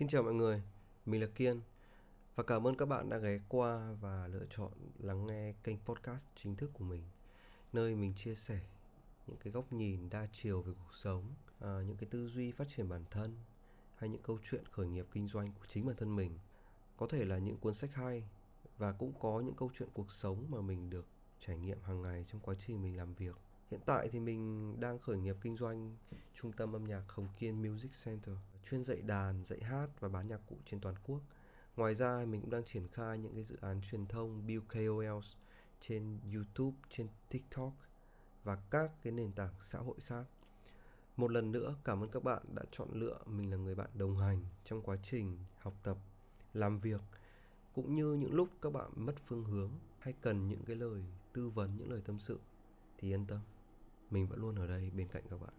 Xin chào mọi người, mình là Kiên và cảm ơn các bạn đã ghé qua và lựa chọn lắng nghe kênh podcast chính thức của mình nơi mình chia sẻ những cái góc nhìn đa chiều về cuộc sống, à, những cái tư duy phát triển bản thân hay những câu chuyện khởi nghiệp kinh doanh của chính bản thân mình. Có thể là những cuốn sách hay và cũng có những câu chuyện cuộc sống mà mình được trải nghiệm hàng ngày trong quá trình mình làm việc. Hiện tại thì mình đang khởi nghiệp kinh doanh trung tâm âm nhạc Hồng Kiên Music Center, chuyên dạy đàn, dạy hát và bán nhạc cụ trên toàn quốc. Ngoài ra mình cũng đang triển khai những cái dự án truyền thông build KOLs trên YouTube, trên TikTok và các cái nền tảng xã hội khác. Một lần nữa cảm ơn các bạn đã chọn lựa mình là người bạn đồng hành trong quá trình học tập, làm việc cũng như những lúc các bạn mất phương hướng hay cần những cái lời tư vấn, những lời tâm sự thì yên tâm mình vẫn luôn ở đây bên cạnh các bạn.